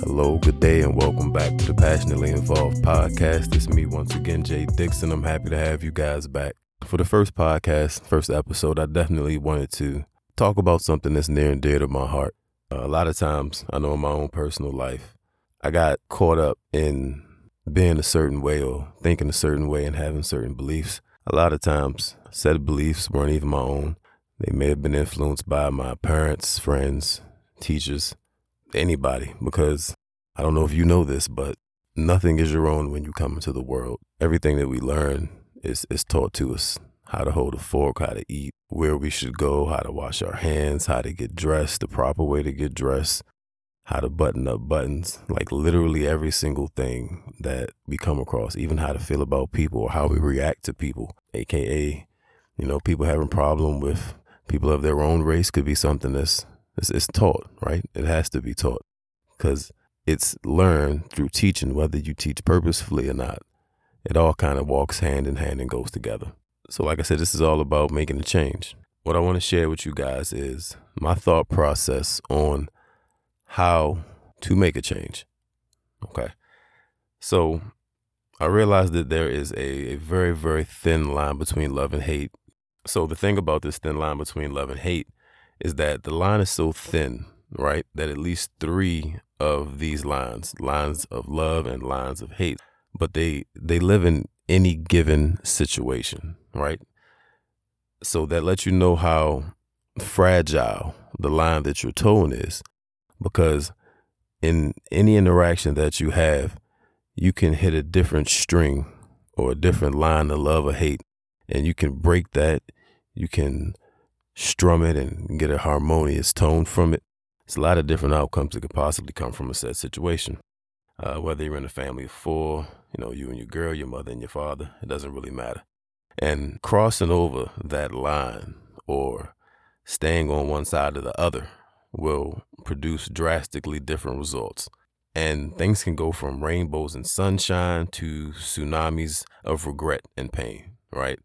Hello, good day, and welcome back to the Passionately Involved podcast. It's me once again, Jay Dixon. I'm happy to have you guys back. For the first podcast, first episode, I definitely wanted to talk about something that's near and dear to my heart. Uh, a lot of times, I know in my own personal life, I got caught up in being a certain way or thinking a certain way and having certain beliefs. A lot of times, said beliefs weren't even my own. They may have been influenced by my parents, friends, teachers, anybody, because I don't know if you know this, but nothing is your own when you come into the world. Everything that we learn is, is taught to us how to hold a fork, how to eat, where we should go, how to wash our hands, how to get dressed, the proper way to get dressed, how to button up buttons, like literally every single thing that we come across, even how to feel about people or how we react to people, aka, you know, people having problem with people of their own race could be something that's it's, it's taught, right? It has to be taught because it's learned through teaching, whether you teach purposefully or not. It all kind of walks hand in hand and goes together. So, like I said, this is all about making a change. What I want to share with you guys is my thought process on how to make a change. Okay. So, I realized that there is a, a very, very thin line between love and hate. So, the thing about this thin line between love and hate is that the line is so thin, right, that at least three of these lines, lines of love and lines of hate, but they they live in any given situation, right? So that lets you know how fragile the line that you're towing is because in any interaction that you have, you can hit a different string or a different line of love or hate, and you can break that. You can strum it and get a harmonious tone from it. It's a lot of different outcomes that could possibly come from a set situation. Uh, whether you're in a family of four, you know, you and your girl, your mother and your father, it doesn't really matter. And crossing over that line or staying on one side or the other will produce drastically different results. And things can go from rainbows and sunshine to tsunamis of regret and pain, right?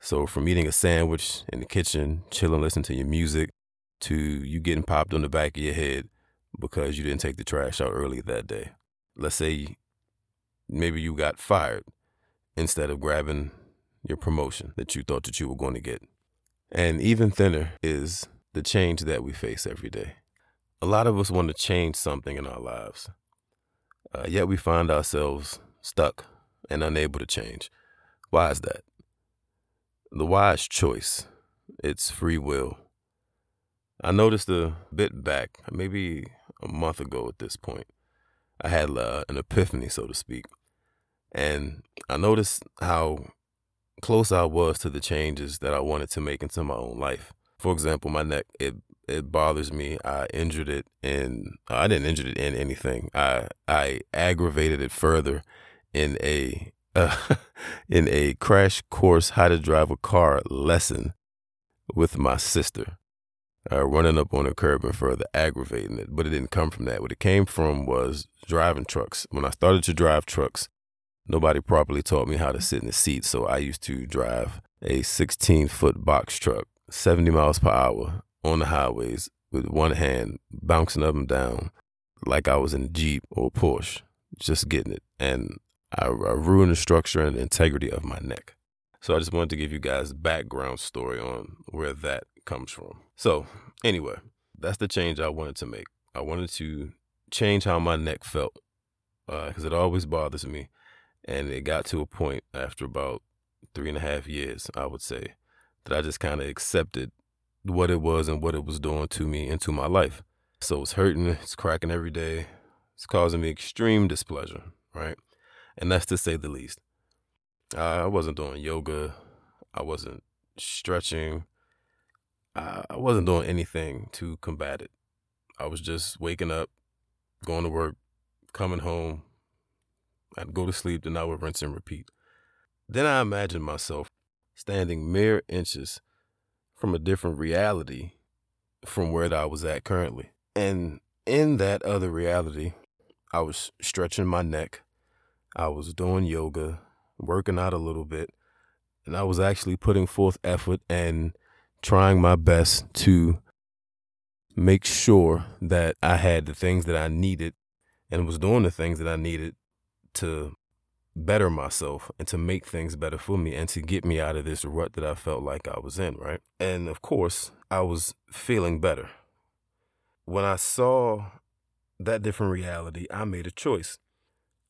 So, from eating a sandwich in the kitchen, chilling, listening to your music, to you getting popped on the back of your head because you didn't take the trash out early that day. Let's say maybe you got fired instead of grabbing your promotion that you thought that you were going to get. And even thinner is the change that we face every day. A lot of us want to change something in our lives, uh, yet we find ourselves stuck and unable to change. Why is that? The wise choice, it's free will. I noticed a bit back, maybe a month ago at this point, I had uh, an epiphany, so to speak. And I noticed how close I was to the changes that I wanted to make into my own life. For example, my neck, it it bothers me. I injured it in I didn't injure it in anything. I I aggravated it further in a uh, in a crash course how to drive a car lesson with my sister uh, running up on a curb and further aggravating it. But it didn't come from that. What it came from was driving trucks. When I started to drive trucks, nobody properly taught me how to sit in the seat. So I used to drive a 16 foot box truck, 70 miles per hour on the highways with one hand bouncing up and down like I was in a Jeep or a Porsche, just getting it. And I, I ruined the structure and the integrity of my neck. So I just wanted to give you guys background story on where that comes from. So, anyway, that's the change I wanted to make. I wanted to change how my neck felt because uh, it always bothers me. And it got to a point after about three and a half years, I would say, that I just kind of accepted what it was and what it was doing to me into my life. So it's hurting, it's cracking every day, it's causing me extreme displeasure, right? And that's to say the least. I wasn't doing yoga, I wasn't stretching, I, wasn't doing anything to combat it. I was just waking up, going to work, coming home. I'd go to sleep, then I would rinse and repeat. Then I imagined myself standing mere inches from a different reality from where I was at currently. And in that other reality, I was stretching my neck, I was doing yoga, working out a little bit, and I was actually putting forth effort and trying my best to make sure that I had the things that I needed and was doing the things that I needed to better myself and to make things better for me and to get me out of this rut that I felt like I was in, right? And of course, I was feeling better. When I saw that different reality, I made a choice.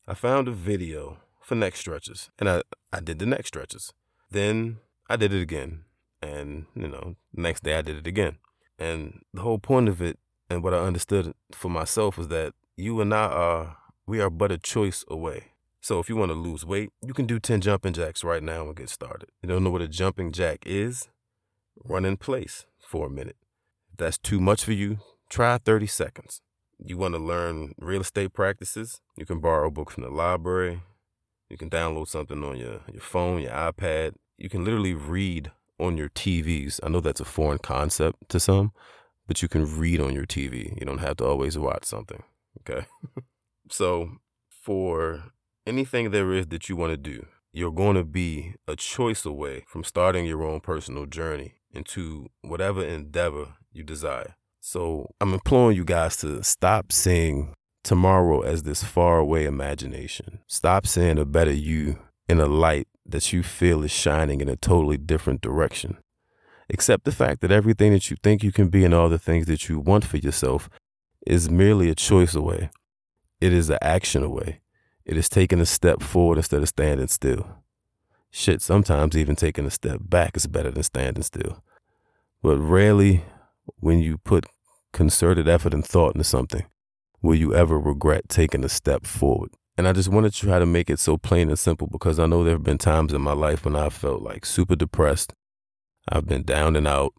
I found a video for neck stretches and I, I did the neck stretches. Then I did it again. And, you know, next day I did it again. And the whole point of it and what I understood for myself was that you and I are, we are but a choice away. So if you want to lose weight, you can do 10 jumping jacks right now and get started. You don't know what a jumping jack is? Run in place for a minute. If that's too much for you, try 30 seconds. You want to learn real estate practices? You can borrow a book from the library. You can download something on your, your phone, your iPad. You can literally read on your TVs. I know that's a foreign concept to some, but you can read on your TV. You don't have to always watch something. Okay. so for anything there is that you want to do, you're going to be a choice away from starting your own personal journey into whatever endeavor you desire. So I'm imploring you guys to stop seeing tomorrow as this faraway imagination. Stop seeing a better you in a light that you feel is shining in a totally different direction. Accept the fact that everything that you think you can be and all the things that you want for yourself is merely a choice away. It is an action away. It is taking a step forward instead of standing still. Shit, sometimes even taking a step back is better than standing still. But rarely, when you put concerted effort and thought into something, will you ever regret taking a step forward. And I just wanted to try to make it so plain and simple because I know there have been times in my life when I felt like super depressed. I've been down and out.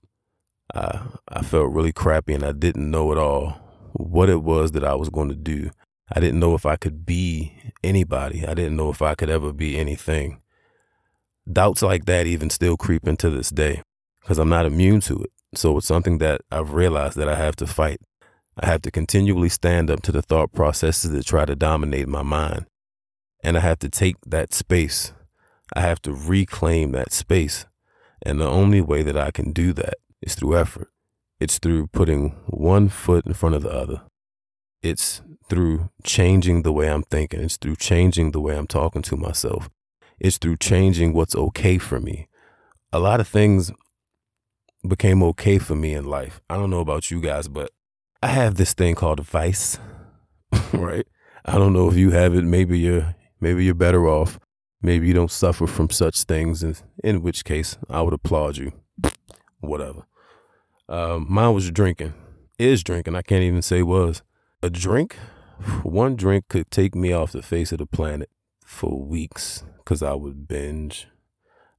I, I felt really crappy and I didn't know at all what it was that I was going to do. I didn't know if I could be anybody. I didn't know if I could ever be anything. Doubts like that even still creep into this day because I'm not immune to it. So it's something that I've realized that I have to fight. I have to continually stand up to the thought processes that try to dominate my mind. And I have to take that space. I have to reclaim that space. And the only way that I can do that is through effort. It's through putting one foot in front of the other. It's through changing the way I'm thinking. It's through changing the way I'm talking to myself. It's through changing what's okay for me. A lot of things became okay for me in life. I don't know about you guys, but I have this thing called a vice, right? I don't know if you have it. Maybe you're maybe you're better off. Maybe you don't suffer from such things, in, in which case I would applaud you. Whatever. Um, mine was drinking. Is drinking. I can't even say was. A drink, one drink could take me off the face of the planet for weeks because I would binge.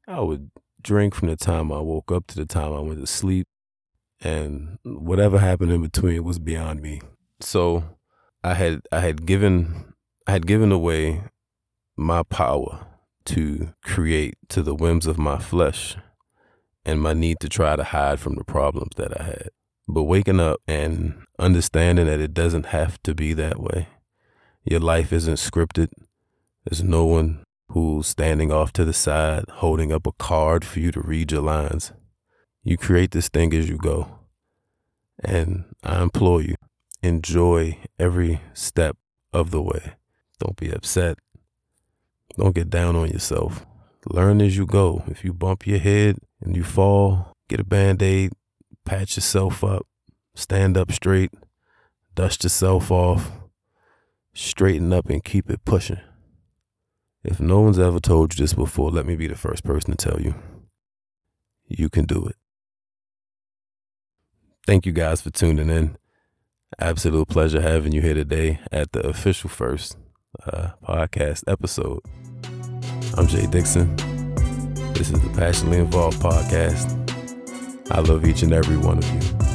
I would drink from the time I woke up to the time I went to sleep and whatever happened in between was beyond me. So I had I had given I had given away my power to create to the whims of my flesh and my need to try to hide from the problems that I had. But waking up and understanding that it doesn't have to be that way. Your life isn't scripted. There's no one who's standing off to the side holding up a card for you to read your lines. You create this thing as you go. And I implore you, enjoy every step of the way. Don't be upset. Don't get down on yourself. Learn as you go. If you bump your head and you fall, get a band aid, patch yourself up, stand up straight, dust yourself off, straighten up, and keep it pushing. If no one's ever told you this before, let me be the first person to tell you. You can do it. Thank you guys for tuning in. Absolute pleasure having you here today at the official first uh, podcast episode. I'm Jay Dixon. This is the Passionately Involved podcast. I love each and every one of you.